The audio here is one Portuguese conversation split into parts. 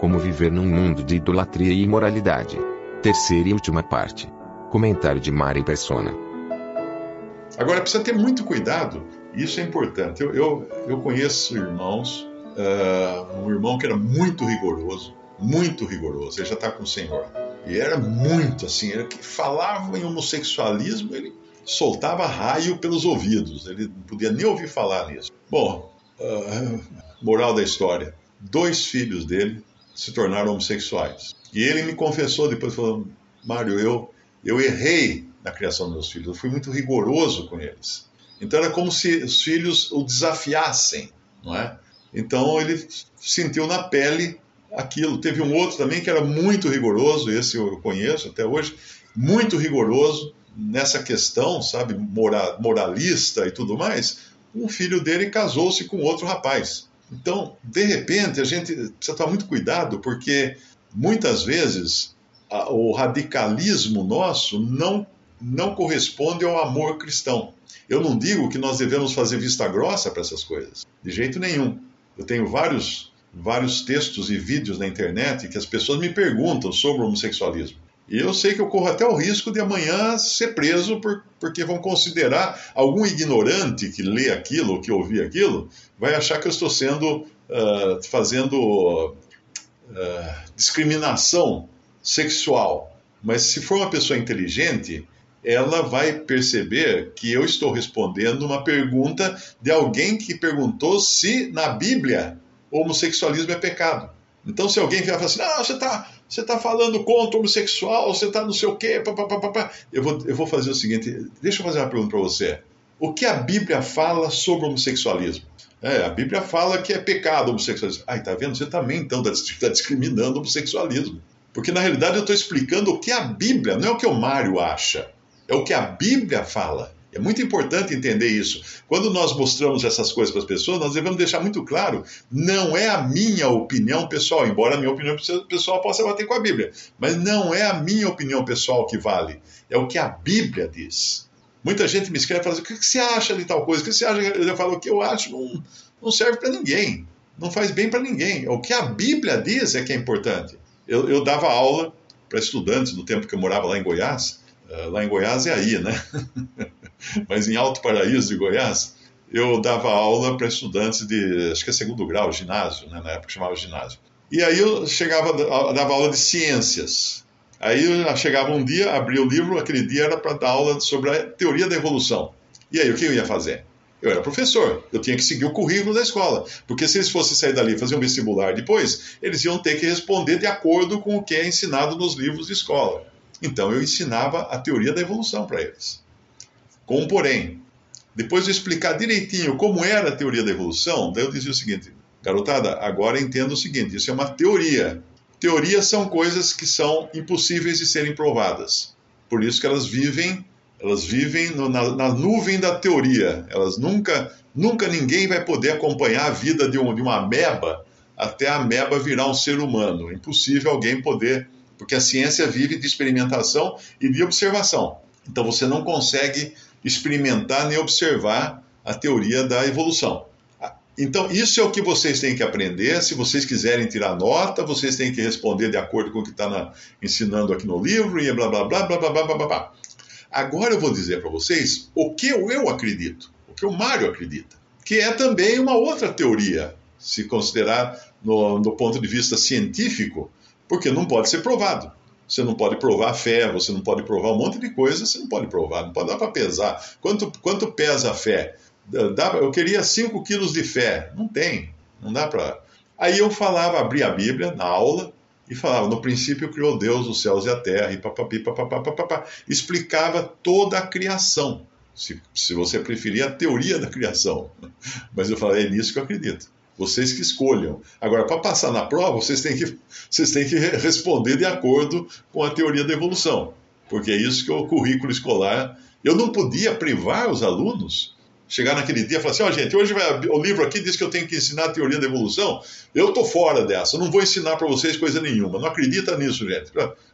Como viver num mundo de idolatria e imoralidade. Terceira e última parte. Comentário de Mari Persona. Agora precisa ter muito cuidado, isso é importante. Eu, eu, eu conheço irmãos, uh, um irmão que era muito rigoroso, muito rigoroso, ele já está com o Senhor. E era muito assim, ele que falava em homossexualismo, ele soltava raio pelos ouvidos, ele não podia nem ouvir falar nisso. Bom, uh, moral da história: dois filhos dele se tornaram homossexuais. E ele me confessou depois, falando: Mário, eu, eu errei na criação dos meus filhos, eu fui muito rigoroso com eles. Então era como se os filhos o desafiassem, não é? Então ele sentiu na pele aquilo. Teve um outro também que era muito rigoroso, esse eu conheço até hoje, muito rigoroso nessa questão, sabe, moralista e tudo mais. Um filho dele casou-se com outro rapaz. Então, de repente, a gente precisa tomar muito cuidado, porque muitas vezes a, o radicalismo nosso não, não corresponde ao amor cristão. Eu não digo que nós devemos fazer vista grossa para essas coisas, de jeito nenhum. Eu tenho vários, vários textos e vídeos na internet que as pessoas me perguntam sobre o homossexualismo. E eu sei que eu corro até o risco de amanhã ser preso por, porque vão considerar algum ignorante que lê aquilo ou que ouvi aquilo, vai achar que eu estou sendo uh, fazendo uh, discriminação sexual. Mas se for uma pessoa inteligente, ela vai perceber que eu estou respondendo uma pergunta de alguém que perguntou se na Bíblia homossexualismo é pecado. Então, se alguém vier e falar assim, não, você está você tá falando contra o homossexual, você está não sei o quê, pá, pá, pá, pá, eu, vou, eu vou fazer o seguinte, deixa eu fazer uma pergunta para você. O que a Bíblia fala sobre o homossexualismo? É, a Bíblia fala que é pecado o homossexualismo. Ai, tá vendo? Você também, então, está tá discriminando o homossexualismo. Porque, na realidade, eu estou explicando o que a Bíblia, não é o que o Mário acha, é o que a Bíblia fala. É muito importante entender isso. Quando nós mostramos essas coisas para as pessoas, nós devemos deixar muito claro: não é a minha opinião pessoal, embora a minha opinião pessoal possa bater com a Bíblia, mas não é a minha opinião pessoal que vale, é o que a Bíblia diz. Muita gente me escreve e fala assim, o que você acha de tal coisa? O que você acha? Eu falo: o que eu acho não, não serve para ninguém, não faz bem para ninguém. O que a Bíblia diz é que é importante. Eu, eu dava aula para estudantes no tempo que eu morava lá em Goiás. Uh, lá em Goiás é aí, né? mas em Alto Paraíso de Goiás, eu dava aula para estudantes de, acho que é segundo grau, ginásio, né? na época chamava ginásio. E aí eu chegava, dava aula de ciências. Aí eu chegava um dia, abria o livro, aquele dia era para dar aula sobre a teoria da evolução. E aí, o que eu ia fazer? Eu era professor, eu tinha que seguir o currículo da escola, porque se eles fossem sair dali e fazer um vestibular depois, eles iam ter que responder de acordo com o que é ensinado nos livros de escola. Então eu ensinava a teoria da evolução para eles. Com um porém, depois de explicar direitinho como era a teoria da evolução, daí eu dizia o seguinte: garotada, agora entenda o seguinte, isso é uma teoria. Teorias são coisas que são impossíveis de serem provadas. Por isso que elas vivem, elas vivem no, na, na, nuvem da teoria. Elas nunca, nunca ninguém vai poder acompanhar a vida de, um, de uma ameba até a ameba virar um ser humano. É impossível alguém poder, porque a ciência vive de experimentação e de observação. Então você não consegue experimentar nem observar a teoria da evolução. Ah, então, isso é o que vocês têm que aprender. Se vocês quiserem tirar nota, vocês têm que responder de acordo com o que está ensinando aqui no livro e blá, blá, blá, blá, blá, blá, blá, blá. Agora eu vou dizer para vocês o que eu acredito, o que o Mário acredita, que é também uma outra teoria, se considerar no, do ponto de vista científico, porque não pode ser provado. Você não pode provar fé, você não pode provar um monte de coisas, você não pode provar, não pode dar para pesar. Quanto, quanto pesa a fé? Dá, eu queria 5 quilos de fé. Não tem, não dá para. Aí eu falava, abria a Bíblia na aula e falava: no princípio criou Deus os céus e a terra, e papapi, papapá, papapá. Explicava toda a criação. Se, se você preferir, a teoria da criação. Mas eu falei: é nisso que eu acredito. Vocês que escolham. Agora, para passar na prova, vocês têm, que, vocês têm que responder de acordo com a teoria da evolução. Porque é isso que é o currículo escolar. Eu não podia privar os alunos chegar naquele dia e falar assim: ó, oh, gente, hoje vai, o livro aqui diz que eu tenho que ensinar a teoria da evolução. Eu tô fora dessa, não vou ensinar para vocês coisa nenhuma. Não acredita nisso, gente.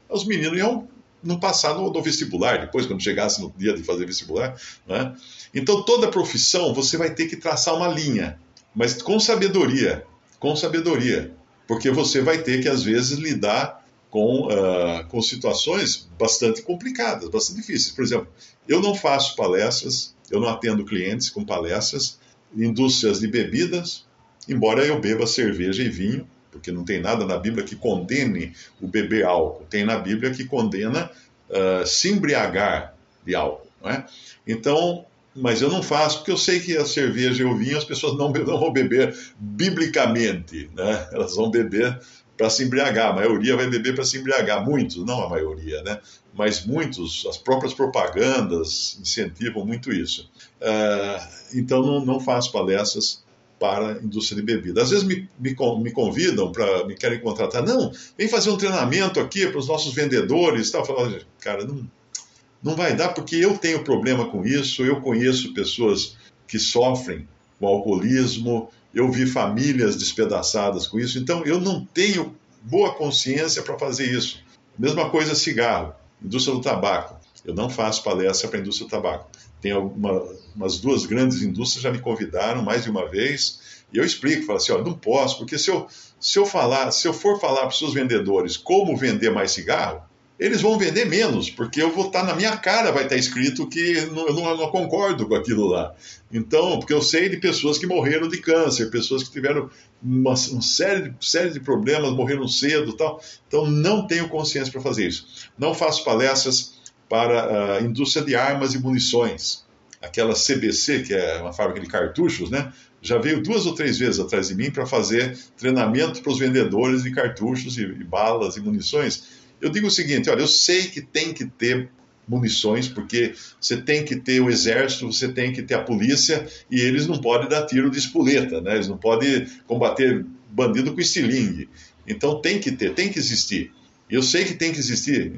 Os meninos iam não passar no, no, vestibular, depois, quando chegasse no dia de fazer vestibular. Né? Então, toda profissão você vai ter que traçar uma linha, mas com sabedoria. Com sabedoria. Porque você vai ter que, às vezes, lidar com, uh, com situações bastante complicadas, bastante difíceis. Por exemplo, eu não faço palestras, eu não atendo clientes com palestras, indústrias de bebidas, embora eu beba cerveja e vinho, porque não tem nada na Bíblia que condene o beber álcool, tem na Bíblia que condena uh, se embriagar de álcool. Não é? Então, mas eu não faço, porque eu sei que a cerveja e o vinho as pessoas não, não vão beber biblicamente, né? elas vão beber para se embriagar. A maioria vai beber para se embriagar, muitos, não a maioria, né? Mas muitos, as próprias propagandas incentivam muito isso. Uh, então não, não faço palestras para a indústria de bebida. Às vezes me, me, me convidam para me querem contratar. Não, vem fazer um treinamento aqui para os nossos vendedores. Tal. Falo, cara, não, não vai dar porque eu tenho problema com isso. Eu conheço pessoas que sofrem com alcoolismo. Eu vi famílias despedaçadas com isso. Então eu não tenho boa consciência para fazer isso. Mesma coisa cigarro, indústria do tabaco. Eu não faço palestra para a indústria do tabaco. Tem uma, umas duas grandes indústrias já me convidaram mais de uma vez e eu explico, falo assim, ó, não posso, porque se eu, se eu falar, se eu for falar para os seus vendedores como vender mais cigarro, eles vão vender menos, porque eu vou estar tá na minha cara, vai estar tá escrito que eu não, eu não, concordo com aquilo lá. Então, porque eu sei de pessoas que morreram de câncer, pessoas que tiveram uma, uma série, de, série de problemas, morreram cedo tal. Então, não tenho consciência para fazer isso. Não faço palestras para a indústria de armas e munições. Aquela CBC, que é uma fábrica de cartuchos, né? já veio duas ou três vezes atrás de mim para fazer treinamento para os vendedores de cartuchos e, e, balas e munições. Eu digo o seguinte: olha, eu sei que tem que ter munições, porque você tem que ter o exército, você tem que ter a polícia, e eles não podem dar tiro de espoleta, né? eles não podem combater bandido com estilingue. Então tem que ter, tem que existir. Eu sei que tem que existir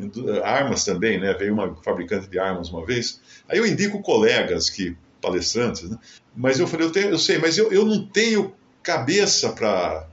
armas também, né? Veio uma fabricante de armas uma vez. Aí eu indico colegas que palestrantes, né? Mas eu falei, eu, tenho, eu sei, mas eu, eu não tenho cabeça para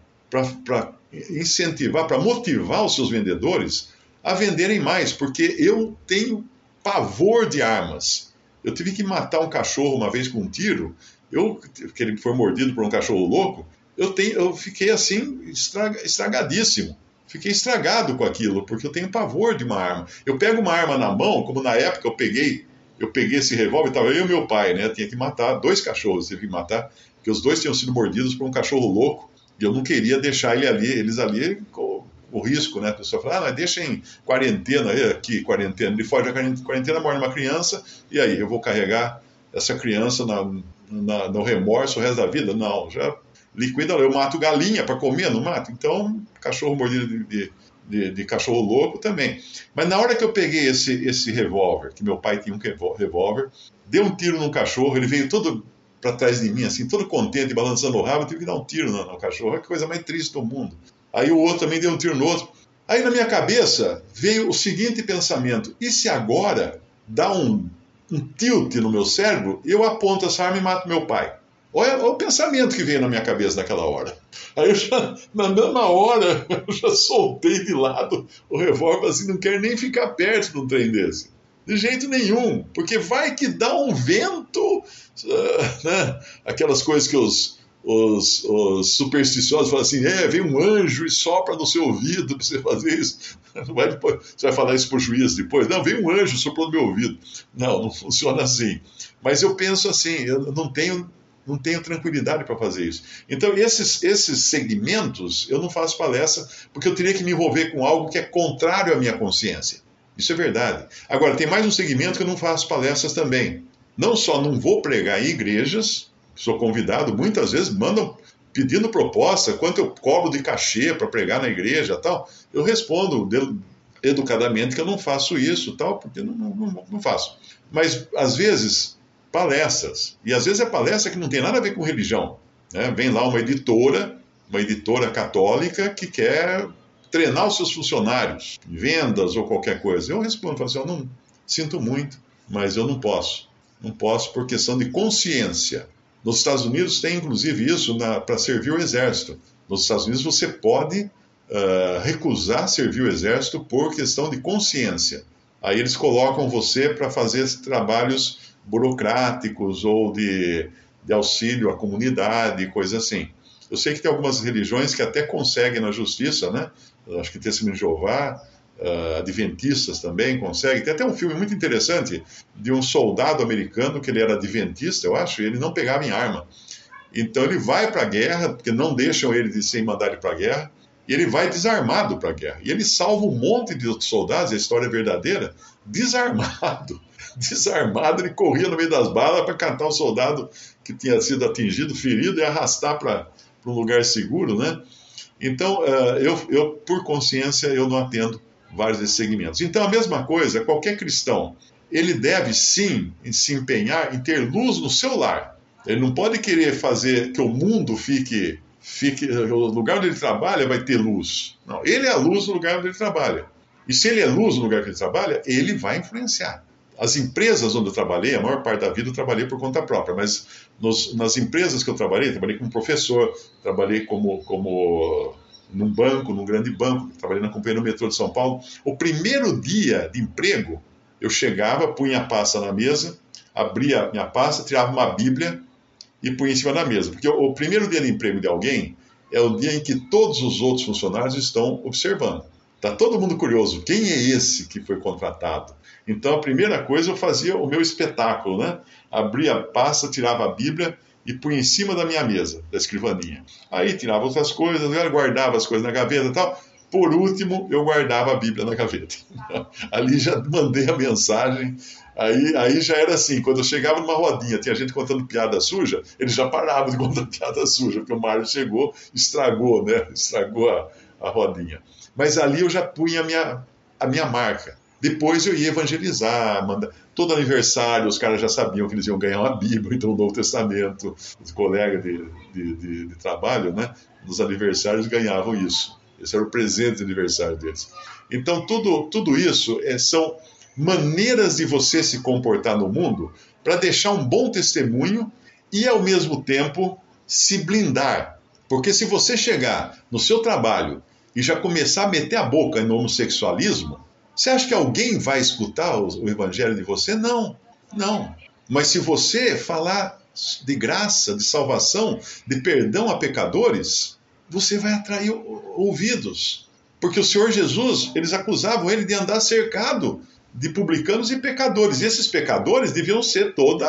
incentivar, para motivar os seus vendedores a venderem mais, porque eu tenho pavor de armas. Eu tive que matar um cachorro uma vez com um tiro, eu, que ele foi mordido por um cachorro louco, eu, tenho, eu fiquei assim, estraga, estragadíssimo fiquei estragado com aquilo, porque eu tenho pavor de uma arma. Eu pego uma arma na mão, como na época eu peguei, eu peguei esse revólver, estava eu e meu pai, né? Tinha que matar dois cachorros, tive que matar, porque os dois tinham sido mordidos por um cachorro louco, e eu não queria deixar ele ali, eles ali o risco, né? A pessoa fala, ah, mas deixa em quarentena, aí, aqui, quarentena, ele foge da quarentena, morre uma criança, e aí, eu vou carregar essa criança na, na, no remorso o resto da vida? Não, já liquida, eu mato galinha para comer, não mato? Então, cachorro mordido de, de, de, de, cachorro louco também. Mas na hora que eu peguei esse, esse revólver, que meu pai tinha um revólver, dei um tiro no cachorro, ele veio todo para trás de mim, assim, todo contente, balançando o rabo, tive que dar um tiro no, no cachorro, é a coisa mais triste do mundo. Aí o outro também deu um tiro no outro. Aí na minha cabeça veio o seguinte pensamento: e se agora dá um, um tilt no meu cérebro, eu aponto essa arma e mato meu pai? Olha, olha, o pensamento que veio na minha cabeça naquela hora. Aí eu já, na mesma hora, eu já soltei de lado o revólver assim, não quero nem ficar perto de um trem desse. De jeito nenhum, porque vai que dá um vento, né? aquelas coisas que os, os, os, supersticiosos falam assim: é, vem um anjo e sopra no seu ouvido para você fazer isso. Vai depois, você vai falar isso para o juiz depois? Não, vem um anjo soprou no meu ouvido. Não, não funciona assim. Mas eu penso assim: eu não tenho não tenho tranquilidade para fazer isso. Então, esses, esses segmentos, eu não faço palestra porque eu teria que me envolver com algo que é contrário à minha consciência. Isso é verdade. Agora, tem mais um segmento que eu não faço palestras também. Não só não vou pregar em igrejas, sou convidado, muitas vezes mandam pedindo proposta, quanto eu cobro de cachê para pregar na igreja tal. Eu respondo educadamente que eu não faço isso tal, porque não, não, não faço. Mas, às vezes, palestras. E às vezes é palestra que não tem nada a ver com religião. Né? Vem lá uma editora, uma editora católica que quer treinar os seus funcionários, vendas ou qualquer coisa. Eu respondo, falo assim, eu não sinto muito, mas eu não posso. Não posso por questão de consciência. Nos Estados Unidos tem inclusive isso para servir o exército. Nos Estados Unidos você pode uh, recusar servir o exército por questão de consciência. Aí eles colocam você para fazer trabalhos burocráticos ou de, de auxílio à comunidade, coisa assim. Eu sei que tem algumas religiões que até conseguem na justiça, né? Acho que Testemunho de Jeová, uh, adventistas também conseguem. Tem até um filme muito interessante de um soldado americano que ele era adventista, eu acho, e ele não pegava em arma. Então ele vai para a guerra, porque não deixam ele de sem mandar ele para a guerra, e ele vai desarmado para a guerra. E ele salva um monte de soldados, a história é verdadeira, desarmado. Desarmado, ele corria no meio das balas para catar o soldado que tinha sido atingido, ferido, e arrastar para um lugar seguro, né? Então, uh, eu, eu, por consciência, eu não atendo vários desses segmentos. Então, a mesma coisa, qualquer cristão, ele deve sim se empenhar em ter luz no seu lar. Ele não pode querer fazer que o mundo fique, fique o lugar onde ele trabalha vai ter luz. Não, ele é a luz no lugar onde ele trabalha. E se ele é luz no lugar que ele trabalha, ele vai influenciar. As empresas onde eu trabalhei, a maior parte da vida eu trabalhei por conta própria, mas nos, nas empresas que eu trabalhei, trabalhei como professor, trabalhei como, como num banco, num grande banco, trabalhei na companhia do metrô de São Paulo. O primeiro dia de emprego, eu chegava, punha a pasta na mesa, abria minha pasta, tirava uma Bíblia e punha em cima da mesa. Porque o, o primeiro dia de emprego de alguém é o dia em que todos os outros funcionários estão observando. Está todo mundo curioso. Quem é esse que foi contratado? Então, a primeira coisa, eu fazia o meu espetáculo, né? Abria a pasta, tirava a Bíblia e punha em cima da minha mesa, da escrivaninha. Aí tirava outras coisas, guardava as coisas na gaveta e tal. Por último, eu guardava a Bíblia na gaveta. Ali já mandei a mensagem. Aí, aí já era assim, quando eu chegava numa rodinha, tinha gente contando piada suja, eles já paravam de contar piada suja, porque o Mário chegou, estragou, né? Estragou a, a rodinha. Mas ali eu já punha a minha, a minha marca. Depois eu ia evangelizar, manda... todo aniversário os caras já sabiam que eles iam ganhar uma Bíblia, então o Novo Testamento, os colegas de, de, de, de trabalho, né, nos aniversários ganhavam isso. Esse era o presente de aniversário deles. Então tudo, tudo isso é, são maneiras de você se comportar no mundo para deixar um bom testemunho e ao mesmo tempo se blindar. Porque se você chegar no seu trabalho e já começar a meter a boca no homossexualismo, você acha que alguém vai escutar o, evangelho de você? Não, não. Mas se você falar de graça, de salvação, de perdão a pecadores, você vai atrair ouvidos. Porque o Senhor Jesus, eles acusavam ele de andar cercado de publicanos e pecadores. E esses pecadores deviam ser toda,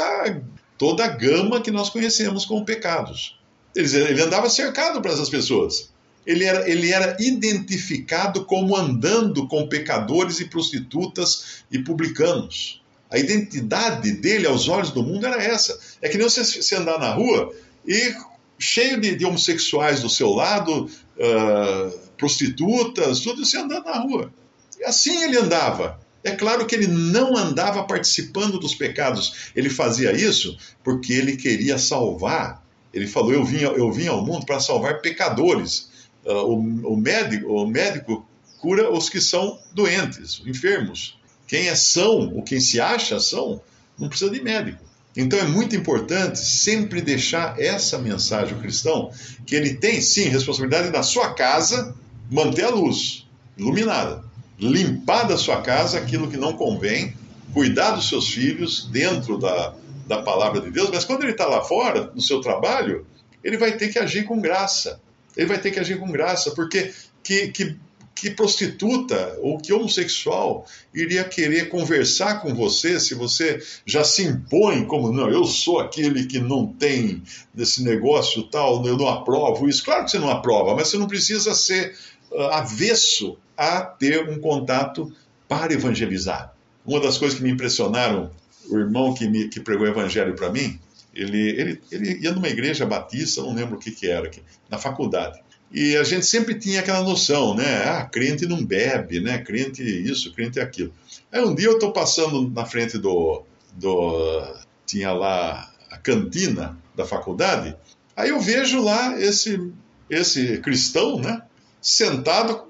toda a gama que nós conhecemos como pecados. ele andava cercado para essas pessoas ele era, ele era identificado como andando com pecadores e prostitutas e publicanos. A identidade dele aos olhos do mundo era essa. É que nem você, você andar na rua e cheio de, de homossexuais do seu lado, uh, prostitutas, tudo você andando na rua. E assim ele andava. É claro que ele não andava participando dos pecados. Ele fazia isso porque ele queria salvar. Ele falou: Eu vim, eu vim ao mundo para salvar pecadores. Uh, o, o, médico, o médico cura os que são doentes, enfermos. Quem é são, ou quem se acha são, não precisa de médico. Então é muito importante sempre deixar essa mensagem ao cristão, que ele tem sim responsabilidade na sua casa manter a luz iluminada, limpar da sua casa aquilo que não convém, cuidar dos seus filhos dentro da, da palavra de Deus, mas quando ele está lá fora, no seu trabalho, ele vai ter que agir com graça ele vai ter que agir com graça, porque que, que, que prostituta ou que homossexual iria querer conversar com você se você já se impõe como, não, eu sou aquele que não tem desse negócio tal, eu não aprovo isso. Claro que você não aprova, mas você não precisa ser uh, avesso a ter um contato para evangelizar. Uma das coisas que me impressionaram, o irmão que, me, que pregou o evangelho para mim, ele, ele, ele ia numa igreja batista, não lembro o que, que era, na faculdade. E a gente sempre tinha aquela noção, né? Ah, crente não bebe, né? Crente isso, crente aquilo. Aí um dia eu estou passando na frente do, do. Tinha lá a cantina da faculdade. Aí eu vejo lá esse, esse cristão, né? Sentado,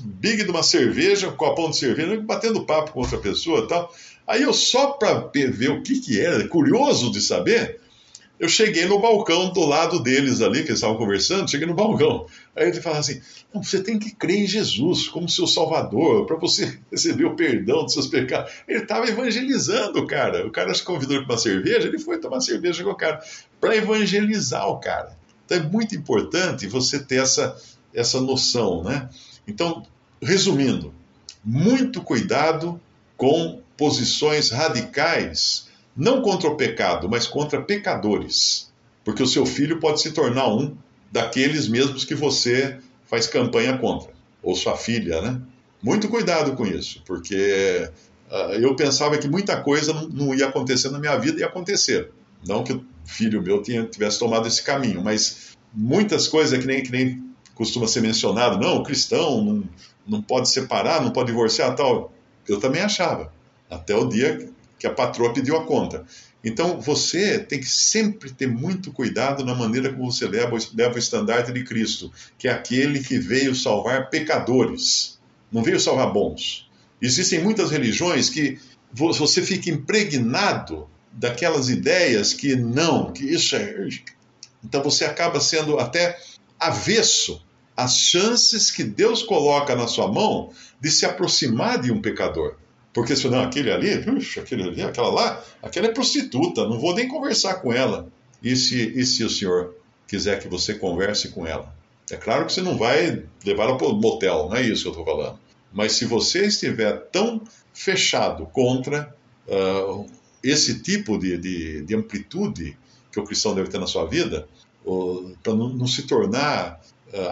big de uma cerveja, um copão de cerveja, batendo papo com outra pessoa e tal. Aí eu, só para ver o que que era, curioso de saber, eu cheguei no balcão do lado deles ali, que eles estavam conversando, cheguei no balcão. Aí ele falava assim: não, você tem que crer em Jesus como seu Salvador, para você receber o perdão dos seus pecados. Ele estava evangelizando o cara. O cara se convidou para uma cerveja, ele foi tomar cerveja com o cara, para evangelizar o cara. Então é muito importante você ter essa, essa noção, né? Então, resumindo, muito cuidado com posições radicais não contra o pecado, mas contra pecadores. Porque o seu filho pode se tornar um daqueles mesmos que você faz campanha contra, ou sua filha, né? Muito cuidado com isso, porque uh, eu pensava que muita coisa não, ia acontecer na minha vida e acontecer. Não que o filho meu tinha, tivesse tomado esse caminho, mas muitas coisas que nem, que nem costuma ser mencionado, não, o cristão não, não pode separar, não pode divorciar tal. Eu também achava, até o dia que a patroa pediu a conta. Então você tem que sempre ter muito cuidado na maneira como você leva, leva o estandarte de Cristo, que é aquele que veio salvar pecadores, não veio salvar bons. Existem muitas religiões que você fica impregnado daquelas ideias que não, que isso é. Então você acaba sendo até avesso às chances que Deus coloca na sua mão de se aproximar de um pecador. Porque se não, aquele ali, puxa, aquele ali, aquela lá, aquela é prostituta, não vou nem conversar com ela. E se, e se o senhor quiser que você converse com ela? É claro que você não vai levá-la para o motel, não é isso que eu estou falando. Mas se você estiver tão fechado contra uh, esse tipo de, de, de, amplitude que o cristão deve ter na sua vida, para não, não, se tornar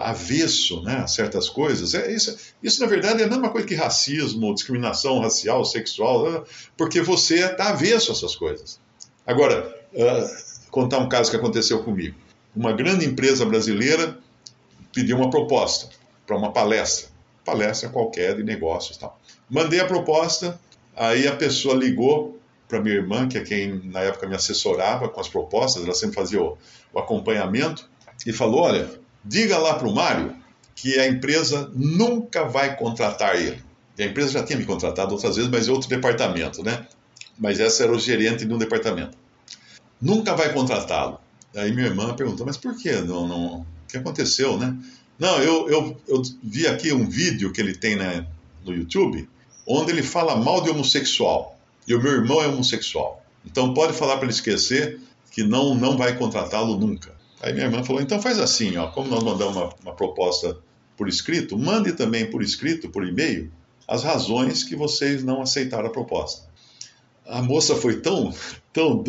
avesso né, a certas coisas. É, isso, isso, na verdade, é a mesma coisa que racismo, discriminação racial, sexual, né, porque você está avesso a essas coisas. Agora, uh, contar um caso que aconteceu comigo. Uma grande empresa brasileira pediu uma proposta para uma palestra, palestra qualquer de negócios e tal. Mandei a proposta, aí a pessoa ligou para minha irmã, que é quem na época me assessorava com as propostas, ela sempre fazia o, o acompanhamento, e falou: Olha, Diga lá para o Mário que a empresa nunca vai contratar ele. E a empresa já tinha me contratado outras vezes, mas em outro departamento, né? Mas essa era o gerente de um departamento. Nunca vai contratá-lo. Aí minha irmã perguntou, mas por quê? Não, não... O que aconteceu, né? Não, eu, eu, eu vi aqui um vídeo que ele tem né, no YouTube, onde ele fala mal de homossexual. E o meu irmão é homossexual. Então pode falar para ele esquecer que não, não vai contratá-lo nunca. Aí minha irmã falou: então faz assim, ó, como nós mandamos uma, uma proposta por escrito, mande também por escrito, por e-mail, as razões que vocês não aceitaram a proposta. A moça foi tão, tão,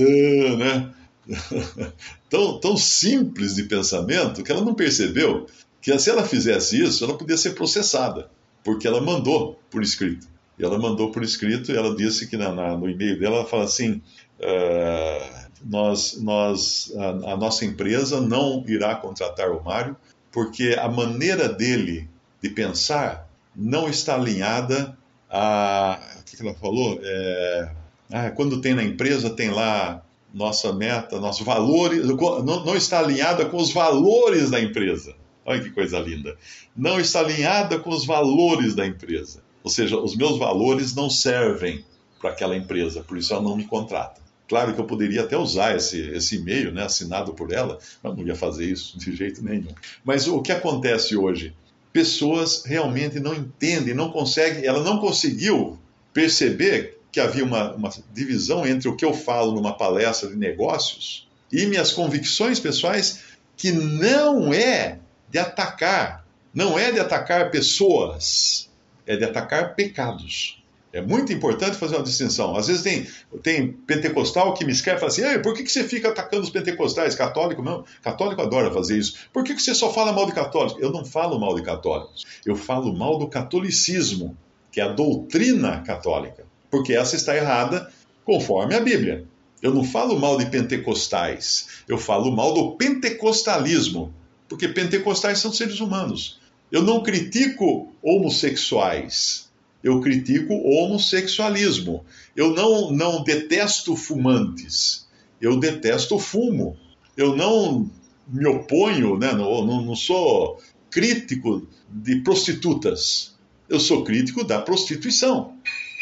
né? tão, tão simples de pensamento que ela não percebeu que se ela fizesse isso, ela podia ser processada, porque ela mandou por escrito. E ela mandou por escrito e ela disse que na, na, no e-mail dela, ela fala assim, uh, nós, nós, a, a, nossa empresa não irá contratar o Mário, porque a maneira dele de pensar não está alinhada a. O que, ela falou? É, ah, quando tem na empresa, tem lá nossa meta, nossos valores, não, não está alinhada com os valores da empresa. Olha que coisa linda. Não está alinhada com os valores da empresa. Ou seja, os meus valores não servem para aquela empresa, por isso ela não me contrata. Claro que eu poderia até usar esse, esse e-mail, né, assinado por ela, mas não ia fazer isso de jeito nenhum. Mas o que acontece hoje? Pessoas realmente não entendem, não conseguem, ela não conseguiu perceber que havia uma, uma divisão entre o que eu falo numa palestra de negócios e minhas convicções pessoais, que não é de atacar, não é de atacar pessoas, é de atacar pecados. É muito importante fazer uma distinção. Às vezes tem, tem pentecostal que me escreve e fala assim: por que, que você fica atacando os pentecostais? Católico não. Católico adora fazer isso. Por que, que você só fala mal de católicos? Eu não falo mal de católicos. Eu falo mal do catolicismo, que é a doutrina católica. Porque essa está errada conforme a Bíblia. Eu não falo mal de pentecostais. Eu falo mal do pentecostalismo. Porque pentecostais são seres humanos. Eu não critico homossexuais eu critico o homossexualismo. Eu não, não detesto fumantes, eu detesto fumo. Eu não, me oponho, né, não, não, não sou crítico de prostitutas. Eu sou crítico da prostituição.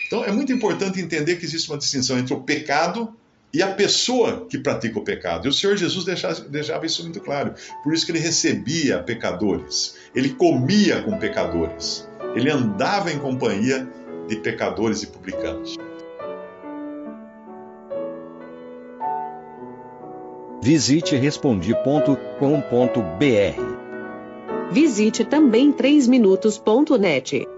Então é muito importante entender que existe uma distinção entre o pecado e a pessoa que pratica o pecado. E o Senhor Jesus deixava, deixava, isso muito claro. Por isso que ele recebia pecadores, ele comia com pecadores, ele andava em companhia de pecadores e publicanos. Visite respondi.com.br. Visite também 3minutos.net.